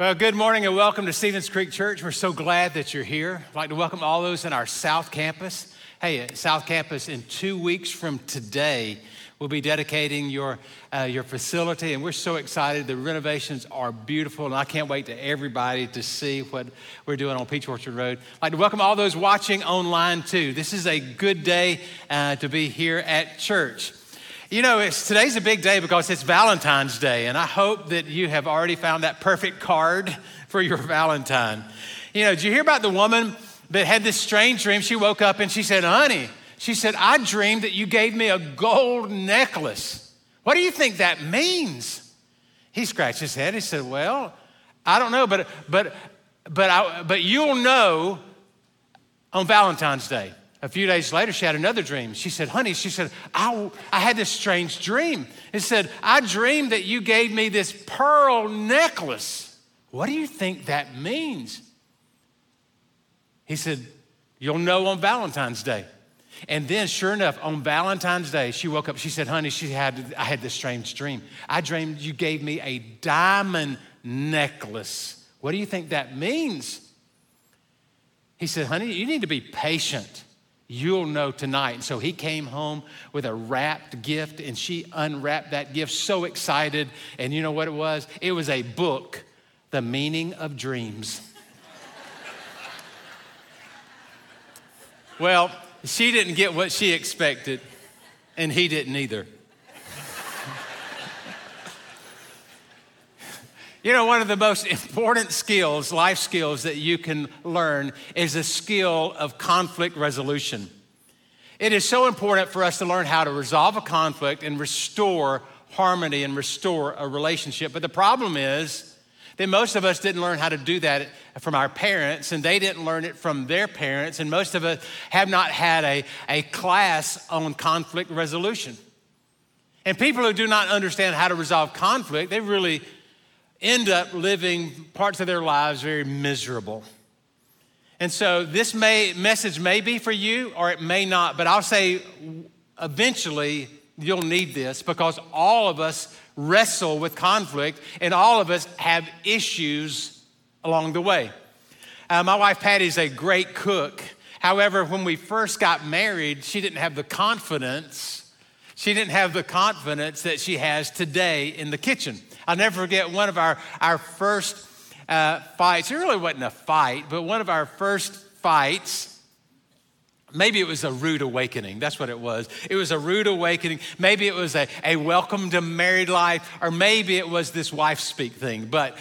Well, good morning and welcome to Stevens Creek Church. We're so glad that you're here. I'd like to welcome all those in our South Campus. Hey, South Campus, in two weeks from today, we'll be dedicating your, uh, your facility, and we're so excited. The renovations are beautiful, and I can't wait to everybody to see what we're doing on Peach Orchard Road. I'd like to welcome all those watching online, too. This is a good day uh, to be here at church. You know, today's a big day because it's Valentine's Day, and I hope that you have already found that perfect card for your Valentine. You know, did you hear about the woman that had this strange dream? She woke up and she said, Honey, she said, I dreamed that you gave me a gold necklace. What do you think that means? He scratched his head. He said, Well, I don't know, but, but, but, I, but you'll know on Valentine's Day. A few days later, she had another dream. She said, Honey, she said, I, I had this strange dream. It said, I dreamed that you gave me this pearl necklace. What do you think that means? He said, You'll know on Valentine's Day. And then, sure enough, on Valentine's Day, she woke up. She said, Honey, she had, I had this strange dream. I dreamed you gave me a diamond necklace. What do you think that means? He said, Honey, you need to be patient. You'll know tonight. So he came home with a wrapped gift, and she unwrapped that gift, so excited. And you know what it was? It was a book, The Meaning of Dreams. well, she didn't get what she expected, and he didn't either. You know, one of the most important skills, life skills that you can learn is a skill of conflict resolution. It is so important for us to learn how to resolve a conflict and restore harmony and restore a relationship. But the problem is that most of us didn't learn how to do that from our parents, and they didn't learn it from their parents, and most of us have not had a, a class on conflict resolution. And people who do not understand how to resolve conflict, they really end up living parts of their lives very miserable. And so this may, message may be for you or it may not, but I'll say eventually you'll need this because all of us wrestle with conflict and all of us have issues along the way. Uh, my wife Patty is a great cook. However, when we first got married, she didn't have the confidence. She didn't have the confidence that she has today in the kitchen. I'll never forget one of our, our first uh, fights. It really wasn't a fight, but one of our first fights. Maybe it was a rude awakening. That's what it was. It was a rude awakening. Maybe it was a, a welcome to married life, or maybe it was this wife speak thing. But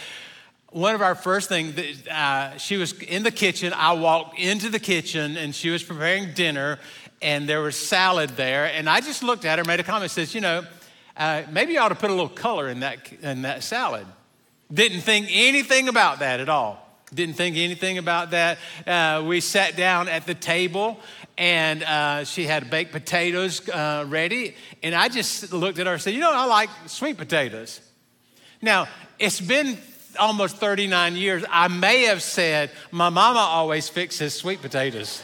one of our first things, uh, she was in the kitchen. I walked into the kitchen and she was preparing dinner, and there was salad there. And I just looked at her, made a comment, says, You know, uh, maybe you ought to put a little color in that, in that salad. Didn't think anything about that at all. Didn't think anything about that. Uh, we sat down at the table and uh, she had baked potatoes uh, ready. And I just looked at her and said, You know, I like sweet potatoes. Now, it's been almost 39 years. I may have said, My mama always fixes sweet potatoes.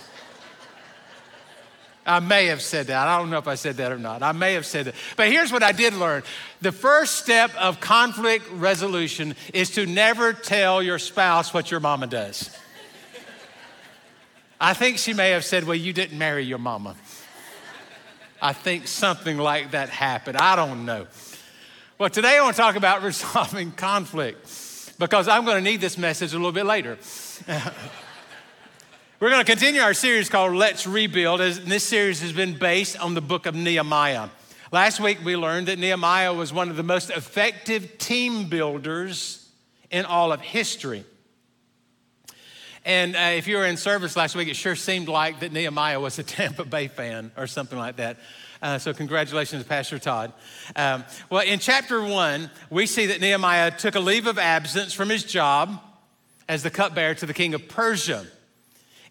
I may have said that. I don't know if I said that or not. I may have said that. But here's what I did learn the first step of conflict resolution is to never tell your spouse what your mama does. I think she may have said, Well, you didn't marry your mama. I think something like that happened. I don't know. Well, today I want to talk about resolving conflict because I'm going to need this message a little bit later. We're going to continue our series called Let's Rebuild, and this series has been based on the book of Nehemiah. Last week, we learned that Nehemiah was one of the most effective team builders in all of history. And uh, if you were in service last week, it sure seemed like that Nehemiah was a Tampa Bay fan or something like that. Uh, so, congratulations, Pastor Todd. Um, well, in chapter one, we see that Nehemiah took a leave of absence from his job as the cupbearer to the king of Persia.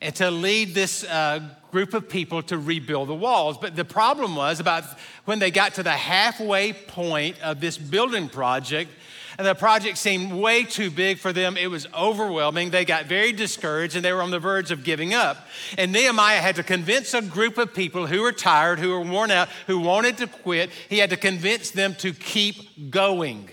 And to lead this uh, group of people to rebuild the walls. But the problem was about when they got to the halfway point of this building project, and the project seemed way too big for them. It was overwhelming. They got very discouraged and they were on the verge of giving up. And Nehemiah had to convince a group of people who were tired, who were worn out, who wanted to quit. He had to convince them to keep going.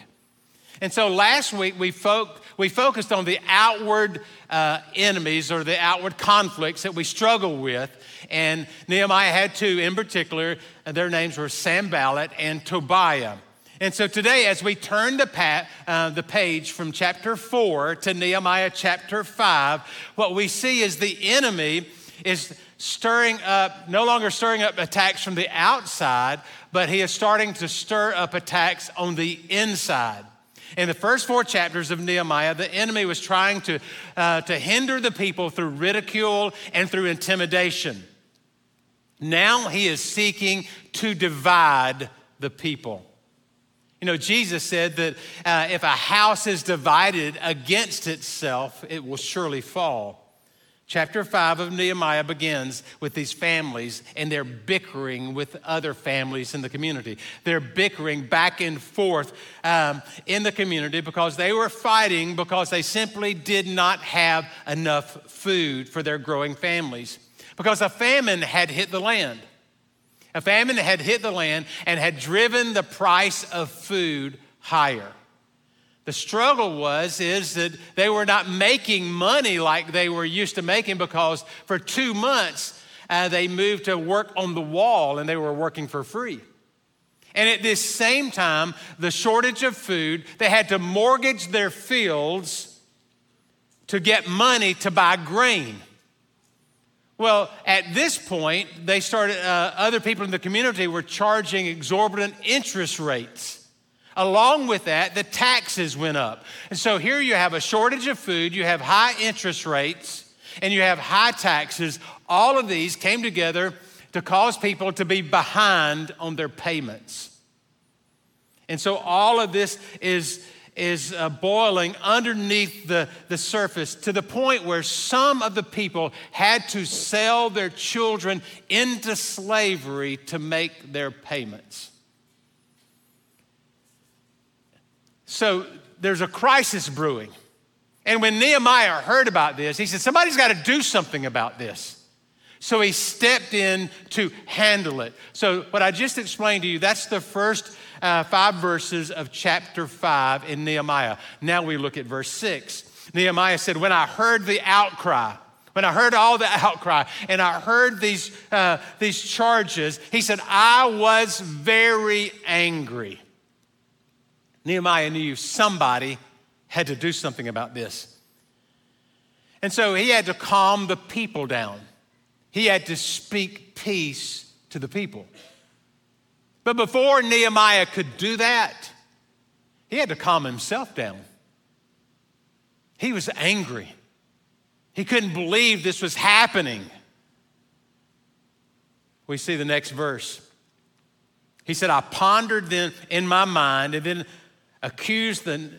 And so last week we, fo- we focused on the outward uh, enemies or the outward conflicts that we struggle with. And Nehemiah had two in particular. Their names were Sanballat and Tobiah. And so today, as we turn the, pa- uh, the page from chapter 4 to Nehemiah chapter 5, what we see is the enemy is stirring up, no longer stirring up attacks from the outside, but he is starting to stir up attacks on the inside. In the first four chapters of Nehemiah, the enemy was trying to, uh, to hinder the people through ridicule and through intimidation. Now he is seeking to divide the people. You know, Jesus said that uh, if a house is divided against itself, it will surely fall. Chapter 5 of Nehemiah begins with these families and they're bickering with other families in the community. They're bickering back and forth um, in the community because they were fighting because they simply did not have enough food for their growing families. Because a famine had hit the land. A famine had hit the land and had driven the price of food higher. The struggle was is that they were not making money like they were used to making because for two months uh, they moved to work on the wall and they were working for free. And at this same time, the shortage of food, they had to mortgage their fields to get money to buy grain. Well, at this point, they started, uh, other people in the community were charging exorbitant interest rates. Along with that, the taxes went up. And so here you have a shortage of food, you have high interest rates, and you have high taxes. All of these came together to cause people to be behind on their payments. And so all of this is, is uh, boiling underneath the, the surface to the point where some of the people had to sell their children into slavery to make their payments. So there's a crisis brewing. And when Nehemiah heard about this, he said, Somebody's got to do something about this. So he stepped in to handle it. So, what I just explained to you, that's the first uh, five verses of chapter five in Nehemiah. Now we look at verse six. Nehemiah said, When I heard the outcry, when I heard all the outcry and I heard these, uh, these charges, he said, I was very angry. Nehemiah knew somebody had to do something about this. And so he had to calm the people down. He had to speak peace to the people. But before Nehemiah could do that, he had to calm himself down. He was angry. He couldn't believe this was happening. We see the next verse. He said, I pondered then in my mind, and then accused the,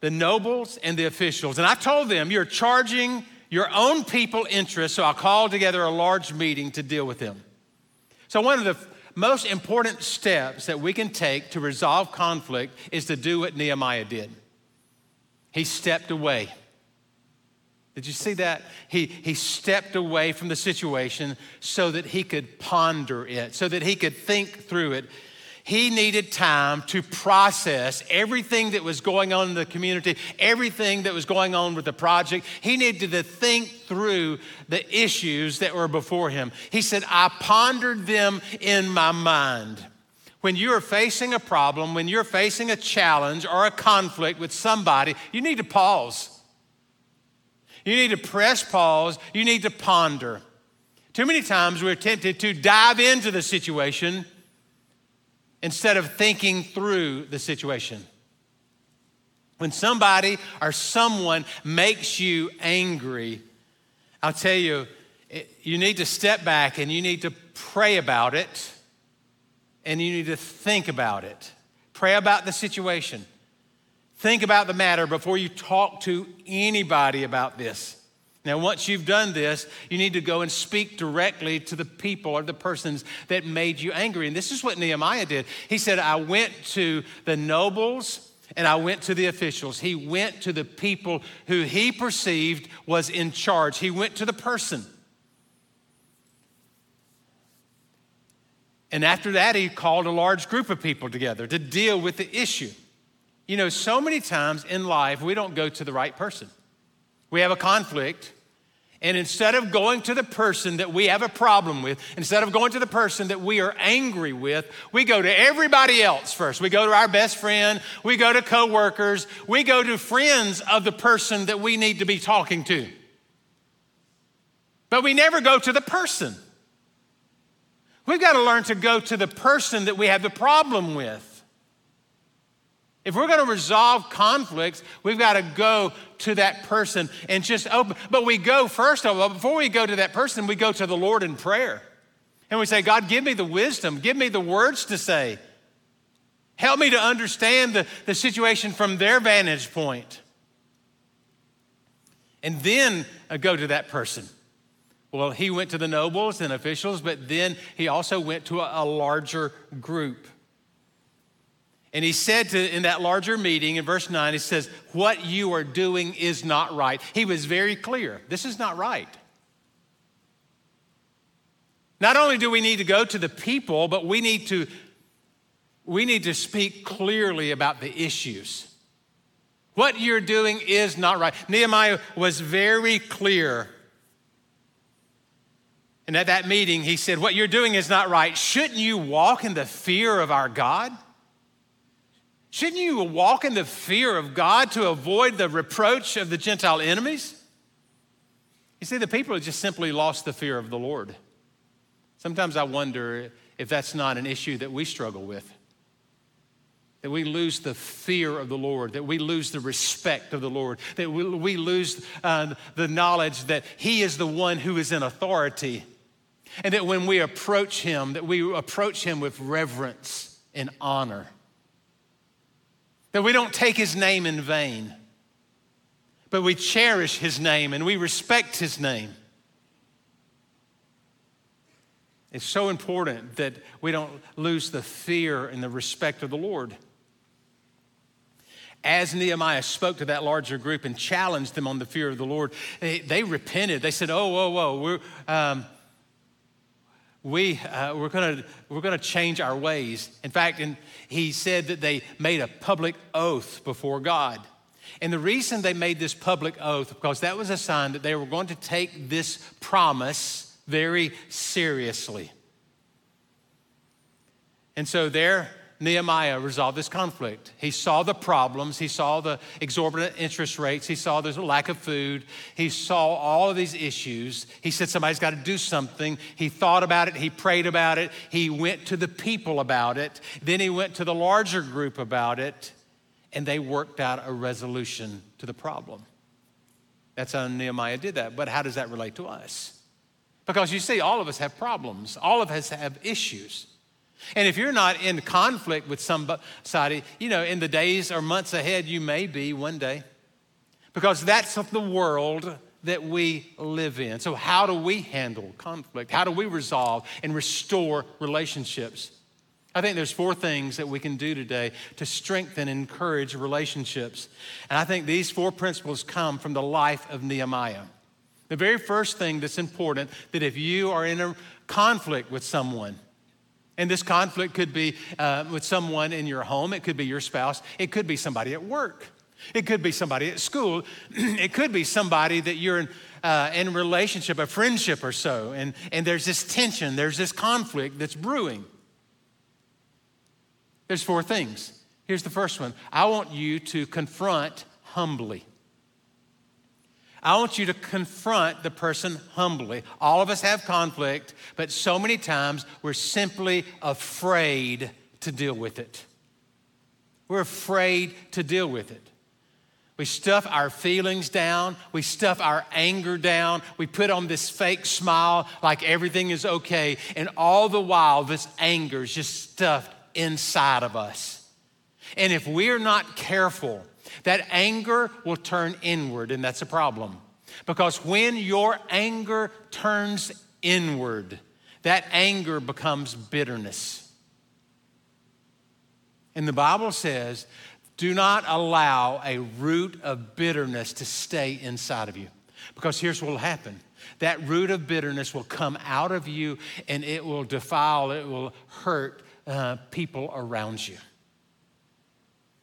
the nobles and the officials. And I told them, You're charging your own people interest, so I called together a large meeting to deal with them. So, one of the most important steps that we can take to resolve conflict is to do what Nehemiah did. He stepped away. Did you see that? He, he stepped away from the situation so that he could ponder it, so that he could think through it he needed time to process everything that was going on in the community, everything that was going on with the project. He needed to think through the issues that were before him. He said, I pondered them in my mind. When you are facing a problem, when you're facing a challenge or a conflict with somebody, you need to pause. You need to press pause. You need to ponder. Too many times we're tempted to dive into the situation instead of thinking through the situation. When somebody or someone makes you angry, I'll tell you, you need to step back and you need to pray about it and you need to think about it. Pray about the situation. Think about the matter before you talk to anybody about this. Now, once you've done this, you need to go and speak directly to the people or the persons that made you angry. And this is what Nehemiah did. He said, I went to the nobles and I went to the officials. He went to the people who he perceived was in charge. He went to the person. And after that, he called a large group of people together to deal with the issue. You know, so many times in life, we don't go to the right person. We have a conflict, and instead of going to the person that we have a problem with, instead of going to the person that we are angry with, we go to everybody else first. We go to our best friend, we go to coworkers, we go to friends of the person that we need to be talking to. But we never go to the person. We've got to learn to go to the person that we have the problem with. If we're going to resolve conflicts, we've got to go to that person and just open. But we go, first of all, before we go to that person, we go to the Lord in prayer. And we say, God, give me the wisdom, give me the words to say. Help me to understand the, the situation from their vantage point. And then uh, go to that person. Well, he went to the nobles and officials, but then he also went to a, a larger group. And he said to in that larger meeting in verse 9, he says, What you are doing is not right. He was very clear. This is not right. Not only do we need to go to the people, but we need to we need to speak clearly about the issues. What you're doing is not right. Nehemiah was very clear. And at that meeting, he said, What you're doing is not right. Shouldn't you walk in the fear of our God? Shouldn't you walk in the fear of God to avoid the reproach of the Gentile enemies? You see, the people have just simply lost the fear of the Lord. Sometimes I wonder if that's not an issue that we struggle with. That we lose the fear of the Lord, that we lose the respect of the Lord, that we, we lose uh, the knowledge that He is the one who is in authority. And that when we approach Him, that we approach Him with reverence and honor that we don't take his name in vain, but we cherish his name and we respect his name. It's so important that we don't lose the fear and the respect of the Lord. As Nehemiah spoke to that larger group and challenged them on the fear of the Lord, they, they repented. They said, Oh, whoa, whoa, we're, um, we, uh, we're going we're gonna change our ways. In fact, in, he said that they made a public oath before God. And the reason they made this public oath, because that was a sign that they were going to take this promise very seriously. And so there Nehemiah resolved this conflict. He saw the problems, he saw the exorbitant interest rates, he saw the lack of food, he saw all of these issues. He said, Somebody's got to do something. He thought about it, he prayed about it, he went to the people about it, then he went to the larger group about it, and they worked out a resolution to the problem. That's how Nehemiah did that. But how does that relate to us? Because you see, all of us have problems, all of us have issues. And if you're not in conflict with somebody, you know, in the days or months ahead, you may be one day. Because that's the world that we live in. So, how do we handle conflict? How do we resolve and restore relationships? I think there's four things that we can do today to strengthen and encourage relationships. And I think these four principles come from the life of Nehemiah. The very first thing that's important that if you are in a conflict with someone, and this conflict could be uh, with someone in your home, it could be your spouse, it could be somebody at work, it could be somebody at school, it could be somebody that you're in, uh, in relationship, a friendship or so, and, and there's this tension, there's this conflict that's brewing. There's four things. Here's the first one I want you to confront humbly. I want you to confront the person humbly. All of us have conflict, but so many times we're simply afraid to deal with it. We're afraid to deal with it. We stuff our feelings down. We stuff our anger down. We put on this fake smile like everything is okay. And all the while, this anger is just stuffed inside of us. And if we're not careful, that anger will turn inward, and that's a problem. Because when your anger turns inward, that anger becomes bitterness. And the Bible says, do not allow a root of bitterness to stay inside of you. Because here's what will happen that root of bitterness will come out of you and it will defile, it will hurt uh, people around you.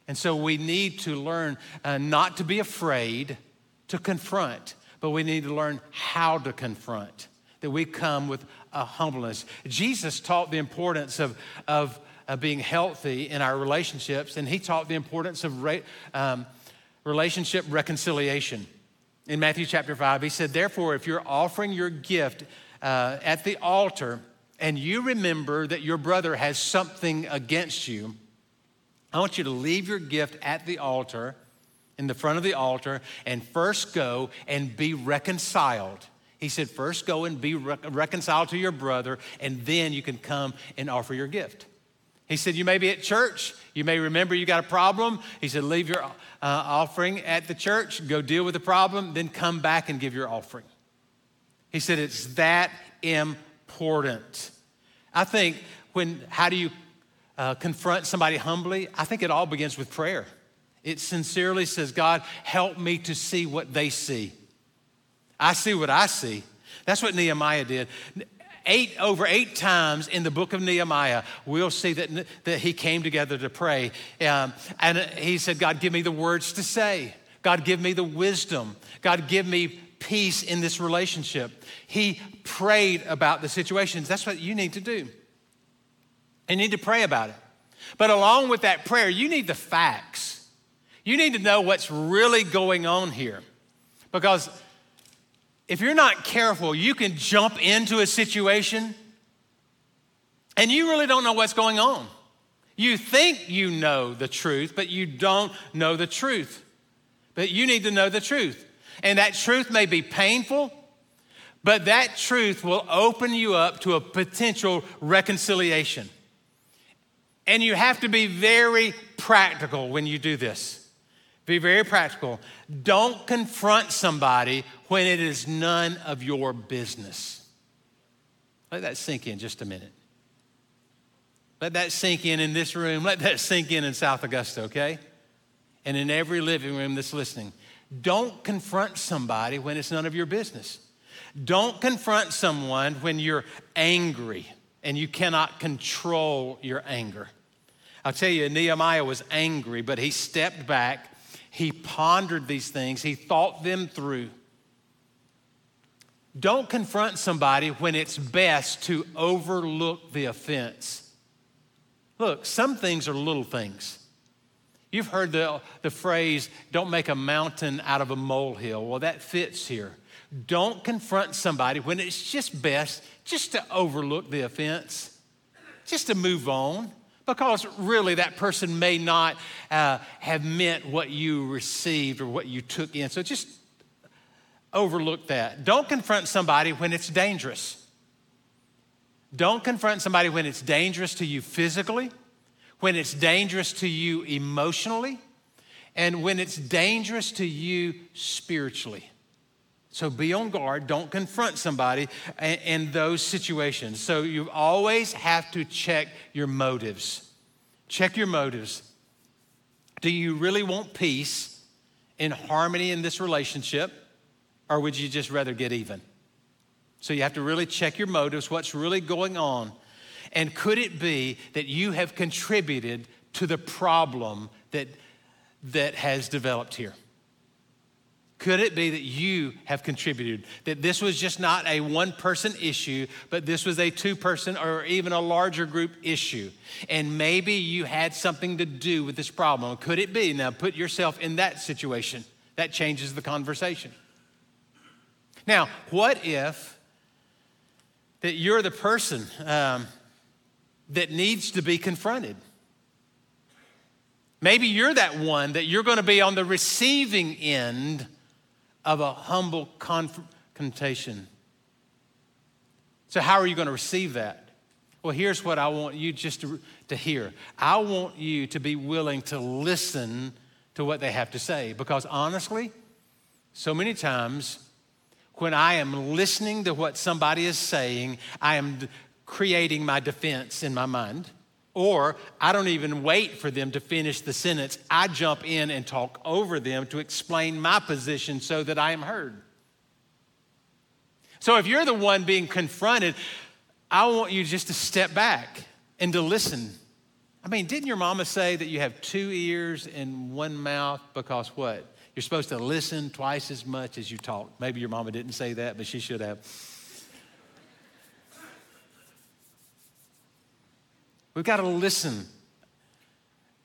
And so we need to learn uh, not to be afraid to confront, but we need to learn how to confront. That we come with a humbleness. Jesus taught the importance of, of, of being healthy in our relationships, and he taught the importance of re, um, relationship reconciliation. In Matthew chapter 5, he said, Therefore, if you're offering your gift uh, at the altar and you remember that your brother has something against you, I want you to leave your gift at the altar, in the front of the altar, and first go and be reconciled. He said, First go and be re- reconciled to your brother, and then you can come and offer your gift. He said, You may be at church. You may remember you got a problem. He said, Leave your uh, offering at the church, go deal with the problem, then come back and give your offering. He said, It's that important. I think when, how do you uh, confront somebody humbly, I think it all begins with prayer. It sincerely says, God, help me to see what they see. I see what I see. That's what Nehemiah did. Eight, over eight times in the book of Nehemiah, we'll see that, that he came together to pray. Um, and he said, God, give me the words to say. God, give me the wisdom. God, give me peace in this relationship. He prayed about the situations. That's what you need to do. You need to pray about it. But along with that prayer, you need the facts. You need to know what's really going on here. Because if you're not careful, you can jump into a situation and you really don't know what's going on. You think you know the truth, but you don't know the truth. But you need to know the truth. And that truth may be painful, but that truth will open you up to a potential reconciliation. And you have to be very practical when you do this. Be very practical. Don't confront somebody when it is none of your business. Let that sink in just a minute. Let that sink in in this room. Let that sink in in South Augusta, okay? And in every living room that's listening. Don't confront somebody when it's none of your business. Don't confront someone when you're angry and you cannot control your anger. I'll tell you, Nehemiah was angry, but he stepped back. He pondered these things, he thought them through. Don't confront somebody when it's best to overlook the offense. Look, some things are little things. You've heard the, the phrase, don't make a mountain out of a molehill. Well, that fits here. Don't confront somebody when it's just best just to overlook the offense, just to move on because really that person may not uh, have meant what you received or what you took in. So just overlook that. Don't confront somebody when it's dangerous. Don't confront somebody when it's dangerous to you physically, when it's dangerous to you emotionally, and when it's dangerous to you spiritually. So be on guard. Don't confront somebody in those situations. So you always have to check your motives. Check your motives. Do you really want peace and harmony in this relationship, or would you just rather get even? So you have to really check your motives, what's really going on. And could it be that you have contributed to the problem that, that has developed here? Could it be that you have contributed? That this was just not a one person issue, but this was a two person or even a larger group issue? And maybe you had something to do with this problem. Could it be? Now put yourself in that situation. That changes the conversation. Now, what if that you're the person um, that needs to be confronted? Maybe you're that one that you're going to be on the receiving end of a humble confrontation. So, how are you going to receive that? Well, here's what I want you just to, to hear I want you to be willing to listen to what they have to say because honestly, so many times when I am listening to what somebody is saying, I am creating my defense in my mind. Or I don't even wait for them to finish the sentence. I jump in and talk over them to explain my position so that I am heard. So if you're the one being confronted, I want you just to step back and to listen. I mean, didn't your mama say that you have two ears and one mouth because what? You're supposed to listen twice as much as you talk. Maybe your mama didn't say that, but she should have. We've got to listen.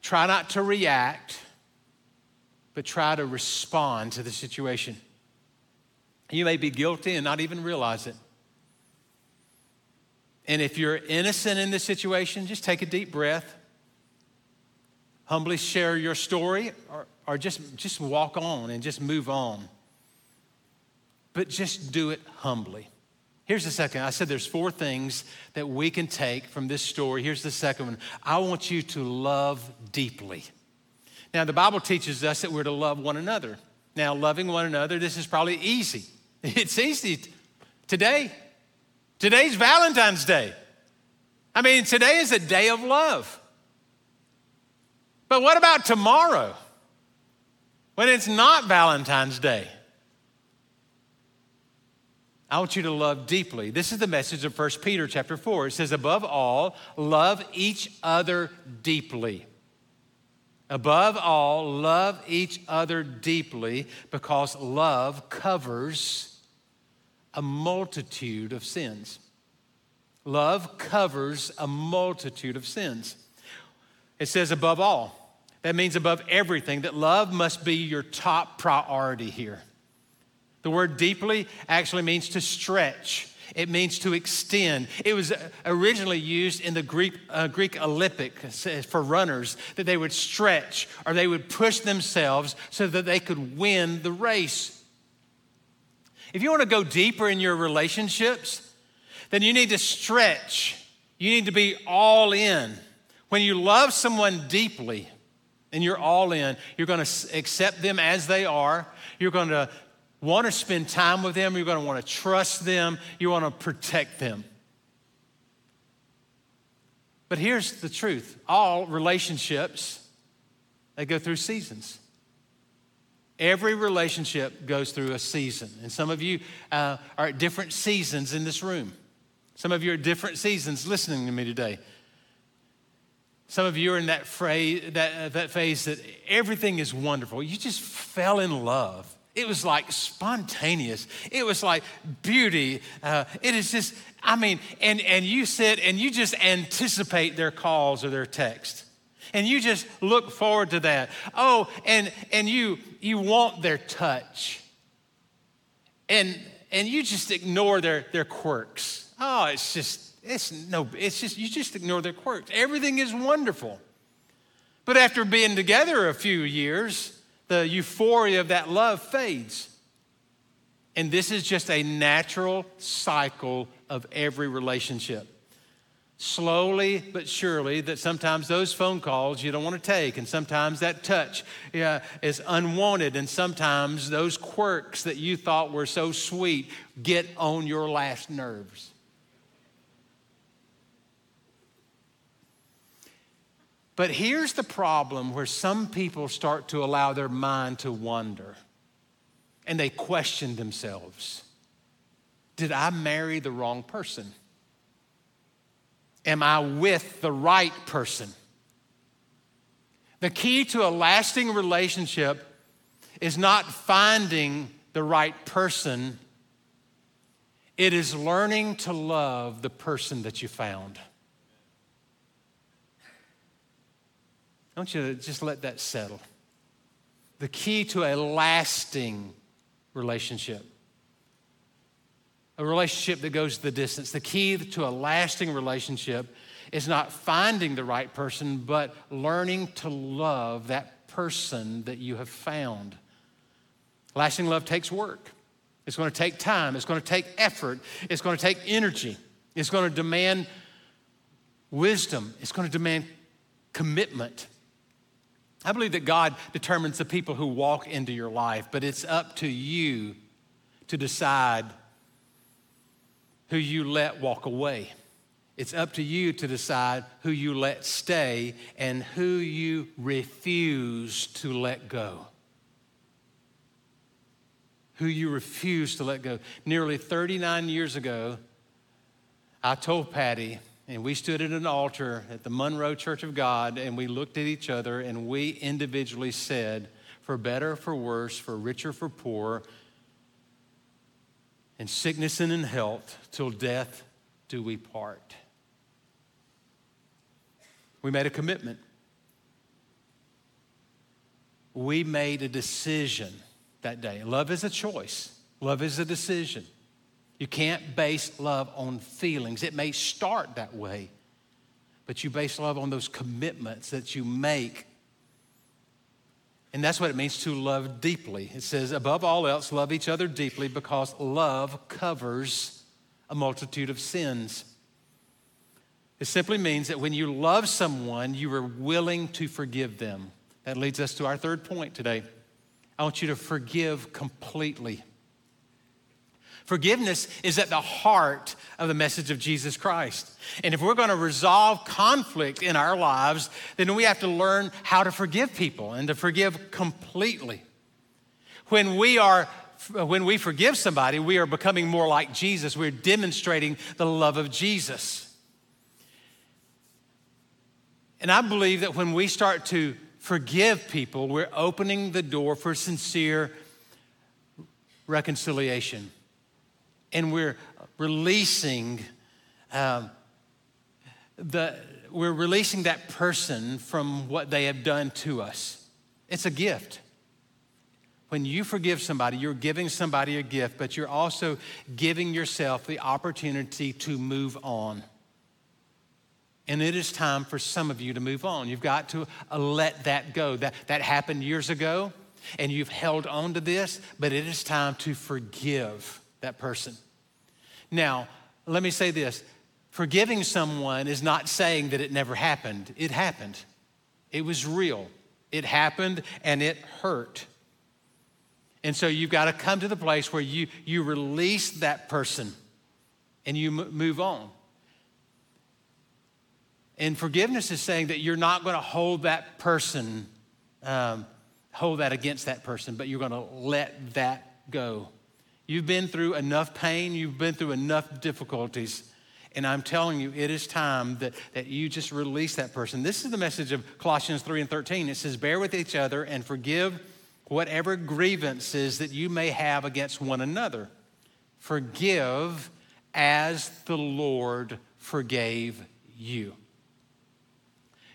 Try not to react, but try to respond to the situation. You may be guilty and not even realize it. And if you're innocent in this situation, just take a deep breath, humbly share your story, or, or just, just walk on and just move on. But just do it humbly. Here's the second. I said there's four things that we can take from this story. Here's the second one. I want you to love deeply. Now, the Bible teaches us that we're to love one another. Now, loving one another, this is probably easy. It's easy today. Today's Valentine's Day. I mean, today is a day of love. But what about tomorrow when it's not Valentine's Day? I want you to love deeply. This is the message of 1 Peter chapter 4. It says, above all, love each other deeply. Above all, love each other deeply because love covers a multitude of sins. Love covers a multitude of sins. It says above all. That means above everything, that love must be your top priority here. The word deeply actually means to stretch. It means to extend. It was uh, originally used in the Greek, uh, Greek Olympic uh, uh, for runners that they would stretch or they would push themselves so that they could win the race. If you want to go deeper in your relationships, then you need to stretch. You need to be all in. When you love someone deeply and you're all in, you're going to accept them as they are. You're going to want to spend time with them, you're going to want to trust them, you want to protect them. But here's the truth all relationships, they go through seasons. Every relationship goes through a season. And some of you uh, are at different seasons in this room. Some of you are at different seasons listening to me today. Some of you are in that, phrase, that, that phase that everything is wonderful. You just fell in love. It was like spontaneous. It was like beauty. Uh, it is just, I mean, and, and you sit and you just anticipate their calls or their text. And you just look forward to that. Oh, and and you you want their touch. And and you just ignore their their quirks. Oh, it's just it's no, it's just you just ignore their quirks. Everything is wonderful. But after being together a few years, the euphoria of that love fades. And this is just a natural cycle of every relationship. Slowly but surely, that sometimes those phone calls you don't want to take, and sometimes that touch yeah, is unwanted, and sometimes those quirks that you thought were so sweet get on your last nerves. But here's the problem where some people start to allow their mind to wander and they question themselves Did I marry the wrong person? Am I with the right person? The key to a lasting relationship is not finding the right person, it is learning to love the person that you found. I want you to just let that settle. The key to a lasting relationship, a relationship that goes the distance, the key to a lasting relationship is not finding the right person, but learning to love that person that you have found. Lasting love takes work. It's going to take time. It's going to take effort. It's going to take energy. It's going to demand wisdom. It's going to demand commitment. I believe that God determines the people who walk into your life, but it's up to you to decide who you let walk away. It's up to you to decide who you let stay and who you refuse to let go. Who you refuse to let go. Nearly 39 years ago, I told Patty, and we stood at an altar at the Monroe Church of God, and we looked at each other and we individually said, for better, for worse, for richer, for poor, in sickness and in health, till death do we part. We made a commitment. We made a decision that day. Love is a choice, love is a decision. You can't base love on feelings. It may start that way, but you base love on those commitments that you make and that's what it means to love deeply. It says, above all else, love each other deeply because love covers a multitude of sins. It simply means that when you love someone, you are willing to forgive them. That leads us to our third point today. I want you to forgive completely. Forgiveness is at the heart of the message of Jesus Christ. And if we're going to resolve conflict in our lives, then we have to learn how to forgive people and to forgive completely. When we are when we forgive somebody, we are becoming more like Jesus. We're demonstrating the love of Jesus. And I believe that when we start to forgive people, we're opening the door for sincere reconciliation and we're releasing um, the we're releasing that person from what they have done to us. It's a gift. When you forgive somebody, you're giving somebody a gift, but you're also giving yourself the opportunity to move on. And it is time for some of you to move on. You've got to uh, let that go. That, that happened years ago, and you've held on to this, but it is time to forgive that person. Now, let me say this forgiving someone is not saying that it never happened, it happened. It was real, it happened, and it hurt. And so you've got to come to the place where you, you release that person and you m- move on. And forgiveness is saying that you're not going to hold that person, um, hold that against that person, but you're going to let that go. You've been through enough pain, you've been through enough difficulties. And I'm telling you, it is time that, that you just release that person. This is the message of Colossians 3 and 13. It says, Bear with each other and forgive whatever grievances that you may have against one another. Forgive as the Lord forgave you.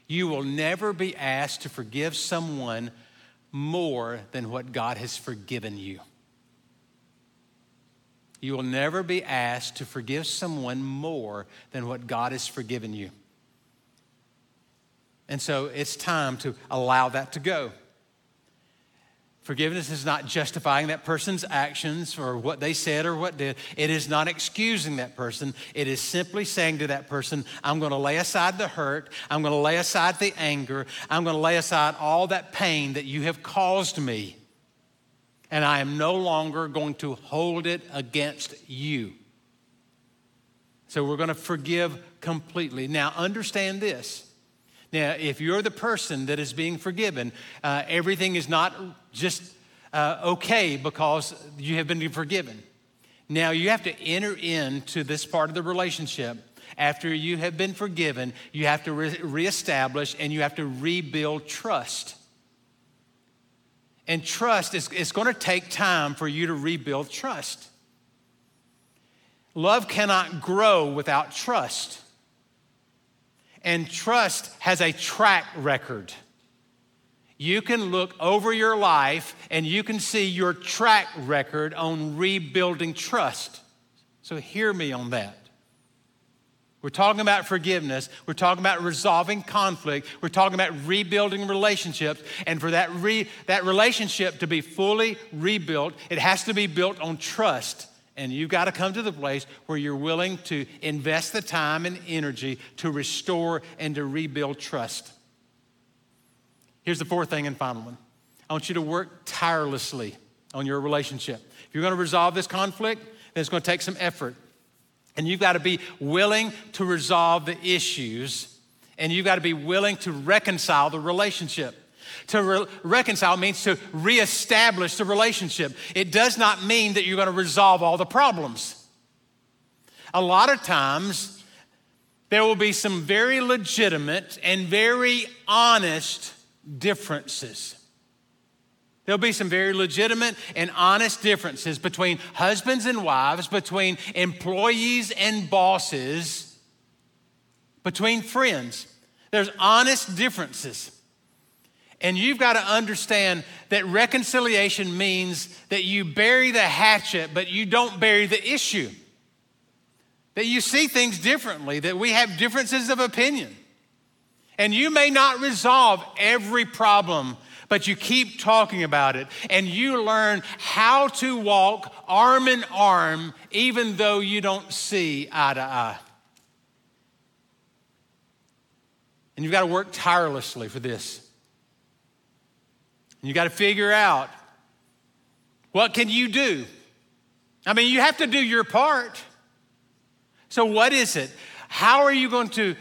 You will never be asked to forgive someone more than what God has forgiven you. You will never be asked to forgive someone more than what God has forgiven you. And so it's time to allow that to go. Forgiveness is not justifying that person's actions or what they said or what did. It is not excusing that person. It is simply saying to that person, I'm going to lay aside the hurt. I'm going to lay aside the anger. I'm going to lay aside all that pain that you have caused me and I am no longer going to hold it against you. So we're going to forgive completely. Now, understand this. Now, if you're the person that is being forgiven, uh, everything is not just uh, okay because you have been forgiven. Now, you have to enter into this part of the relationship. After you have been forgiven, you have to re- reestablish and you have to rebuild trust. And trust is it's going to take time for you to rebuild trust. Love cannot grow without trust. And trust has a track record. You can look over your life and you can see your track record on rebuilding trust. So, hear me on that. We're talking about forgiveness. We're talking about resolving conflict. We're talking about rebuilding relationships. And for that, re, that relationship to be fully rebuilt, it has to be built on trust. And you've got to come to the place where you're willing to invest the time and energy to restore and to rebuild trust. Here's the fourth thing and final one I want you to work tirelessly on your relationship If you're going to resolve this conflict, then it's going to take some effort. And you've got to be willing to resolve the issues, and you've got to be willing to reconcile the relationship. To re- reconcile means to reestablish the relationship. It does not mean that you're going to resolve all the problems. A lot of times, there will be some very legitimate and very honest differences. There'll be some very legitimate and honest differences between husbands and wives, between employees and bosses, between friends. There's honest differences. And you've got to understand that reconciliation means that you bury the hatchet, but you don't bury the issue. That you see things differently, that we have differences of opinion. And you may not resolve every problem but you keep talking about it and you learn how to walk arm in arm even though you don't see eye to eye. And you've got to work tirelessly for this. And you got to figure out what can you do? I mean, you have to do your part. So what is it? How are you going to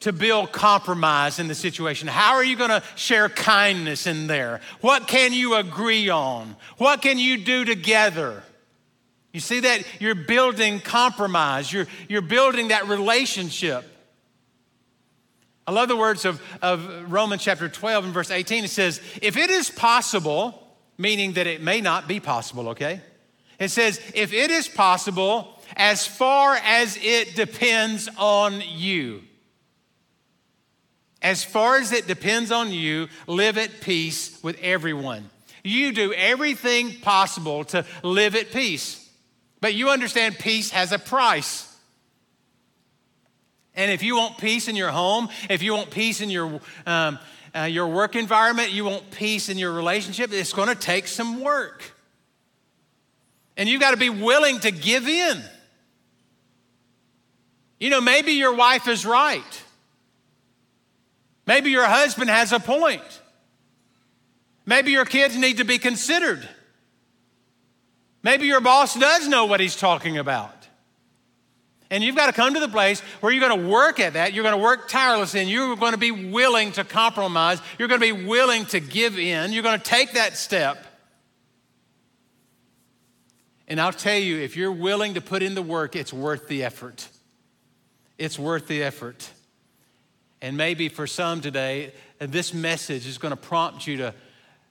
to build compromise in the situation? How are you going to share kindness in there? What can you agree on? What can you do together? You see that? You're building compromise, you're, you're building that relationship. I love the words of, of Romans chapter 12 and verse 18. It says, If it is possible, meaning that it may not be possible, okay? It says, If it is possible, as far as it depends on you. As far as it depends on you, live at peace with everyone. You do everything possible to live at peace. But you understand peace has a price. And if you want peace in your home, if you want peace in your, um, uh, your work environment, you want peace in your relationship, it's going to take some work. And you've got to be willing to give in. You know, maybe your wife is right. Maybe your husband has a point. Maybe your kids need to be considered. Maybe your boss does know what he's talking about. And you've got to come to the place where you're going to work at that. You're going to work tirelessly and you're going to be willing to compromise. You're going to be willing to give in. You're going to take that step. And I'll tell you, if you're willing to put in the work, it's worth the effort. It's worth the effort. And maybe for some today, this message is going to prompt you to,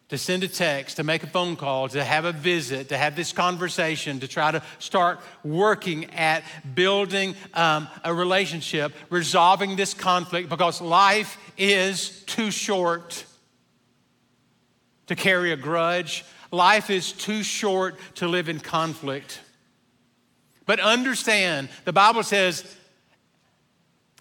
to send a text, to make a phone call, to have a visit, to have this conversation, to try to start working at building um, a relationship, resolving this conflict, because life is too short to carry a grudge. Life is too short to live in conflict. But understand, the Bible says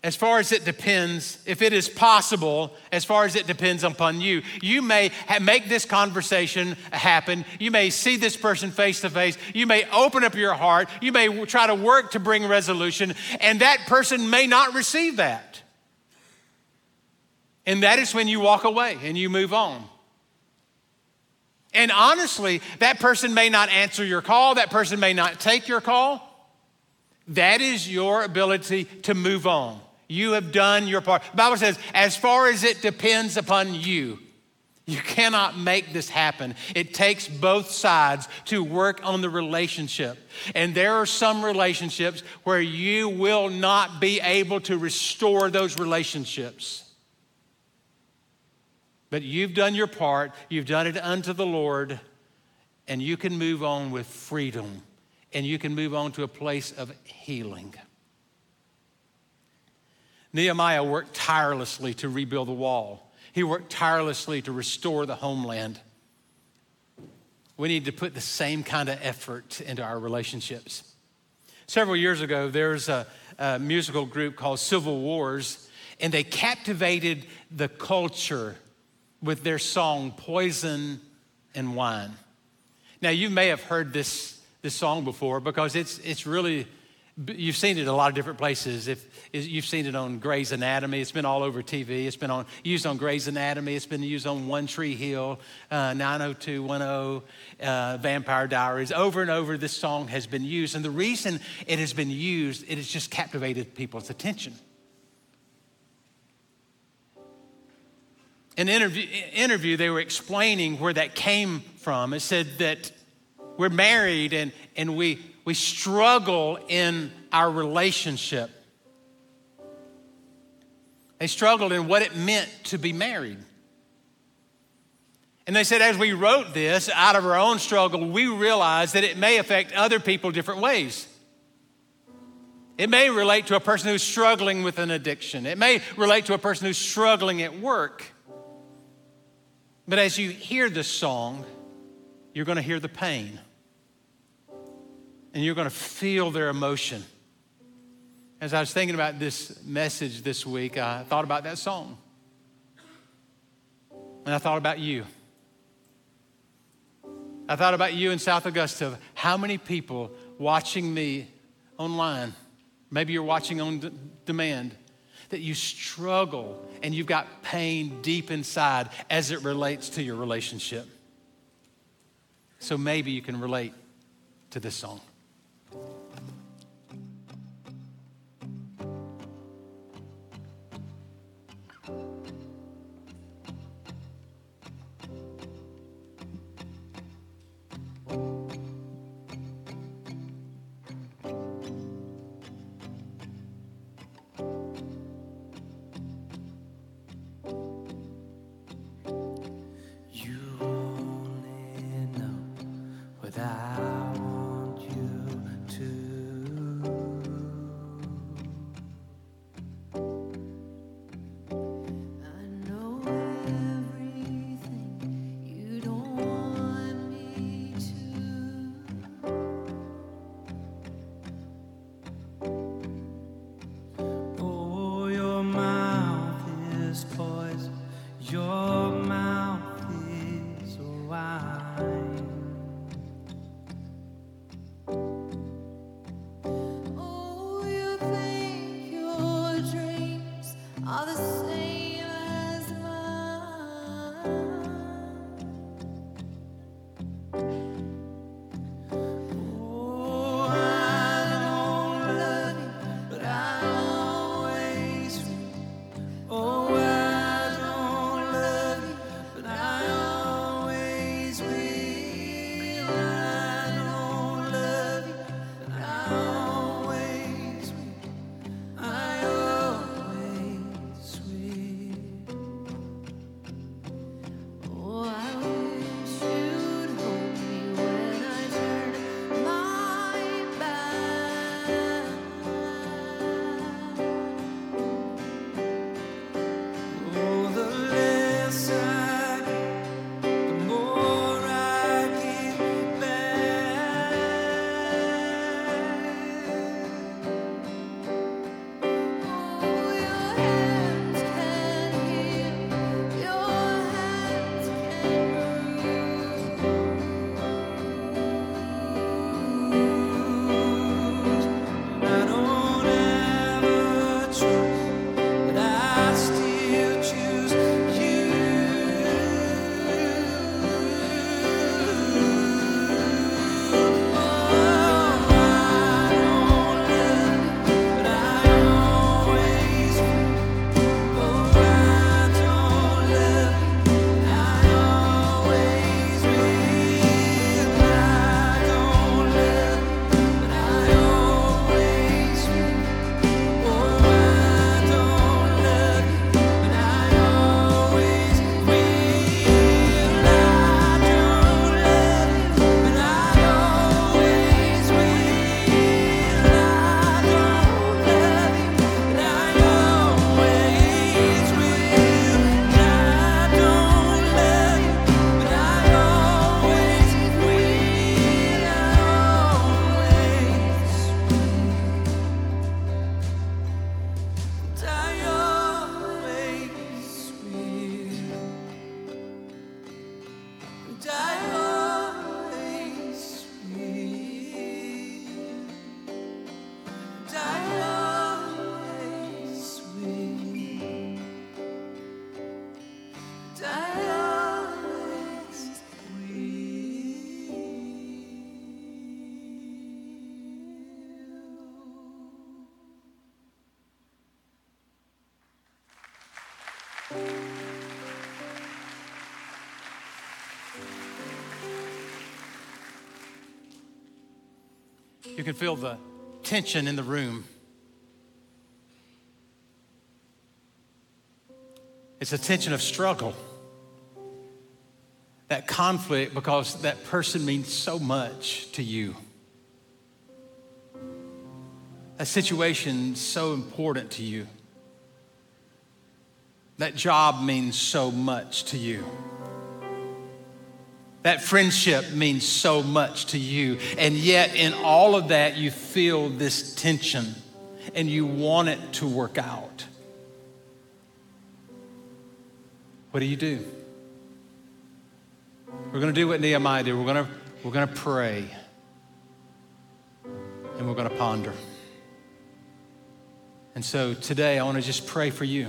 as far as it depends, if it is possible, as far as it depends upon you. You may ha- make this conversation happen. You may see this person face to face. You may open up your heart. You may w- try to work to bring resolution, and that person may not receive that. And that is when you walk away and you move on. And honestly, that person may not answer your call, that person may not take your call. That is your ability to move on. You have done your part. The Bible says, as far as it depends upon you, you cannot make this happen. It takes both sides to work on the relationship. And there are some relationships where you will not be able to restore those relationships. But you've done your part, you've done it unto the Lord, and you can move on with freedom and you can move on to a place of healing. Nehemiah worked tirelessly to rebuild the wall. He worked tirelessly to restore the homeland. We need to put the same kind of effort into our relationships. Several years ago, there was a, a musical group called Civil Wars, and they captivated the culture with their song Poison and Wine. Now, you may have heard this, this song before because it's, it's really You've seen it a lot of different places. If you've seen it on Grey's Anatomy, it's been all over TV. It's been on, used on Grey's Anatomy. It's been used on One Tree Hill, uh, 90210, uh, Vampire Diaries. Over and over, this song has been used. And the reason it has been used, it has just captivated people's attention. In an interview, interview, they were explaining where that came from. It said that we're married and, and we, we struggle in our relationship. They struggled in what it meant to be married. And they said, as we wrote this out of our own struggle, we realized that it may affect other people different ways. It may relate to a person who's struggling with an addiction. It may relate to a person who's struggling at work. But as you hear this song, you're going to hear the pain and you're going to feel their emotion. As I was thinking about this message this week, I thought about that song. And I thought about you. I thought about you in South Augusta. How many people watching me online, maybe you're watching on d- demand, that you struggle and you've got pain deep inside as it relates to your relationship. So maybe you can relate to this song. You can feel the tension in the room. It's a tension of struggle. That conflict because that person means so much to you. That situation so important to you. That job means so much to you. That friendship means so much to you. And yet, in all of that, you feel this tension and you want it to work out. What do you do? We're going to do what Nehemiah did. We're going to, we're going to pray and we're going to ponder. And so today, I want to just pray for you.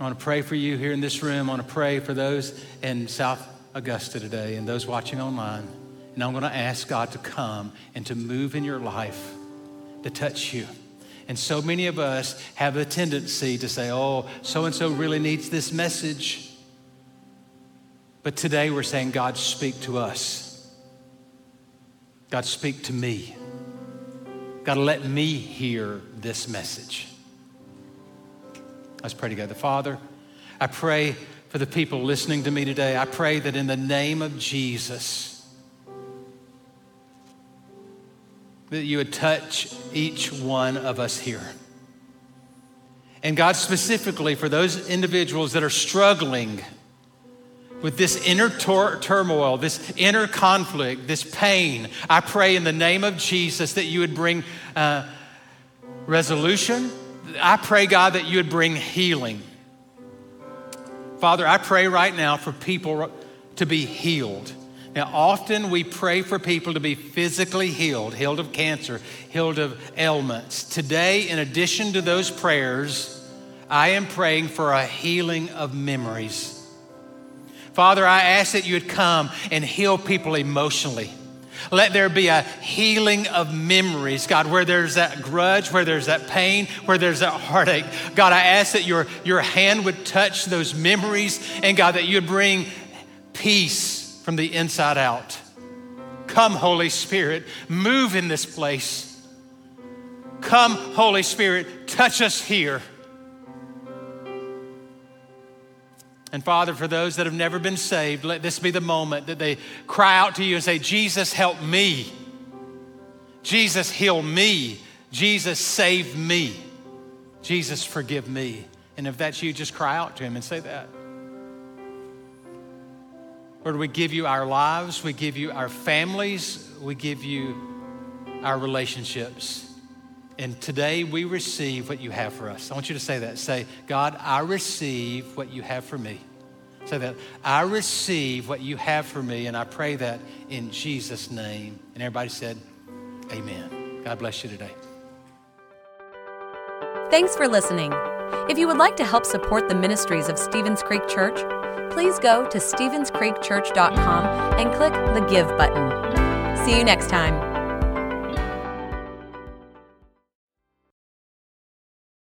I want to pray for you here in this room. I want to pray for those in South Augusta today and those watching online. And I'm going to ask God to come and to move in your life, to touch you. And so many of us have a tendency to say, oh, so and so really needs this message. But today we're saying, God, speak to us. God, speak to me. God, let me hear this message. Let's pray together. Father, I pray for the people listening to me today. I pray that in the name of Jesus, that you would touch each one of us here. And God, specifically for those individuals that are struggling with this inner tor- turmoil, this inner conflict, this pain, I pray in the name of Jesus that you would bring uh, resolution. I pray, God, that you would bring healing. Father, I pray right now for people to be healed. Now, often we pray for people to be physically healed, healed of cancer, healed of ailments. Today, in addition to those prayers, I am praying for a healing of memories. Father, I ask that you would come and heal people emotionally. Let there be a healing of memories, God, where there's that grudge, where there's that pain, where there's that heartache. God, I ask that your, your hand would touch those memories, and God, that you would bring peace from the inside out. Come, Holy Spirit, move in this place. Come, Holy Spirit, touch us here. And Father, for those that have never been saved, let this be the moment that they cry out to you and say, Jesus, help me. Jesus, heal me. Jesus, save me. Jesus, forgive me. And if that's you, just cry out to him and say that. Lord, we give you our lives, we give you our families, we give you our relationships. And today we receive what you have for us. I want you to say that. Say, God, I receive what you have for me. Say that. I receive what you have for me, and I pray that in Jesus' name. And everybody said, Amen. God bless you today. Thanks for listening. If you would like to help support the ministries of Stevens Creek Church, please go to StevensCreekChurch.com and click the Give button. See you next time.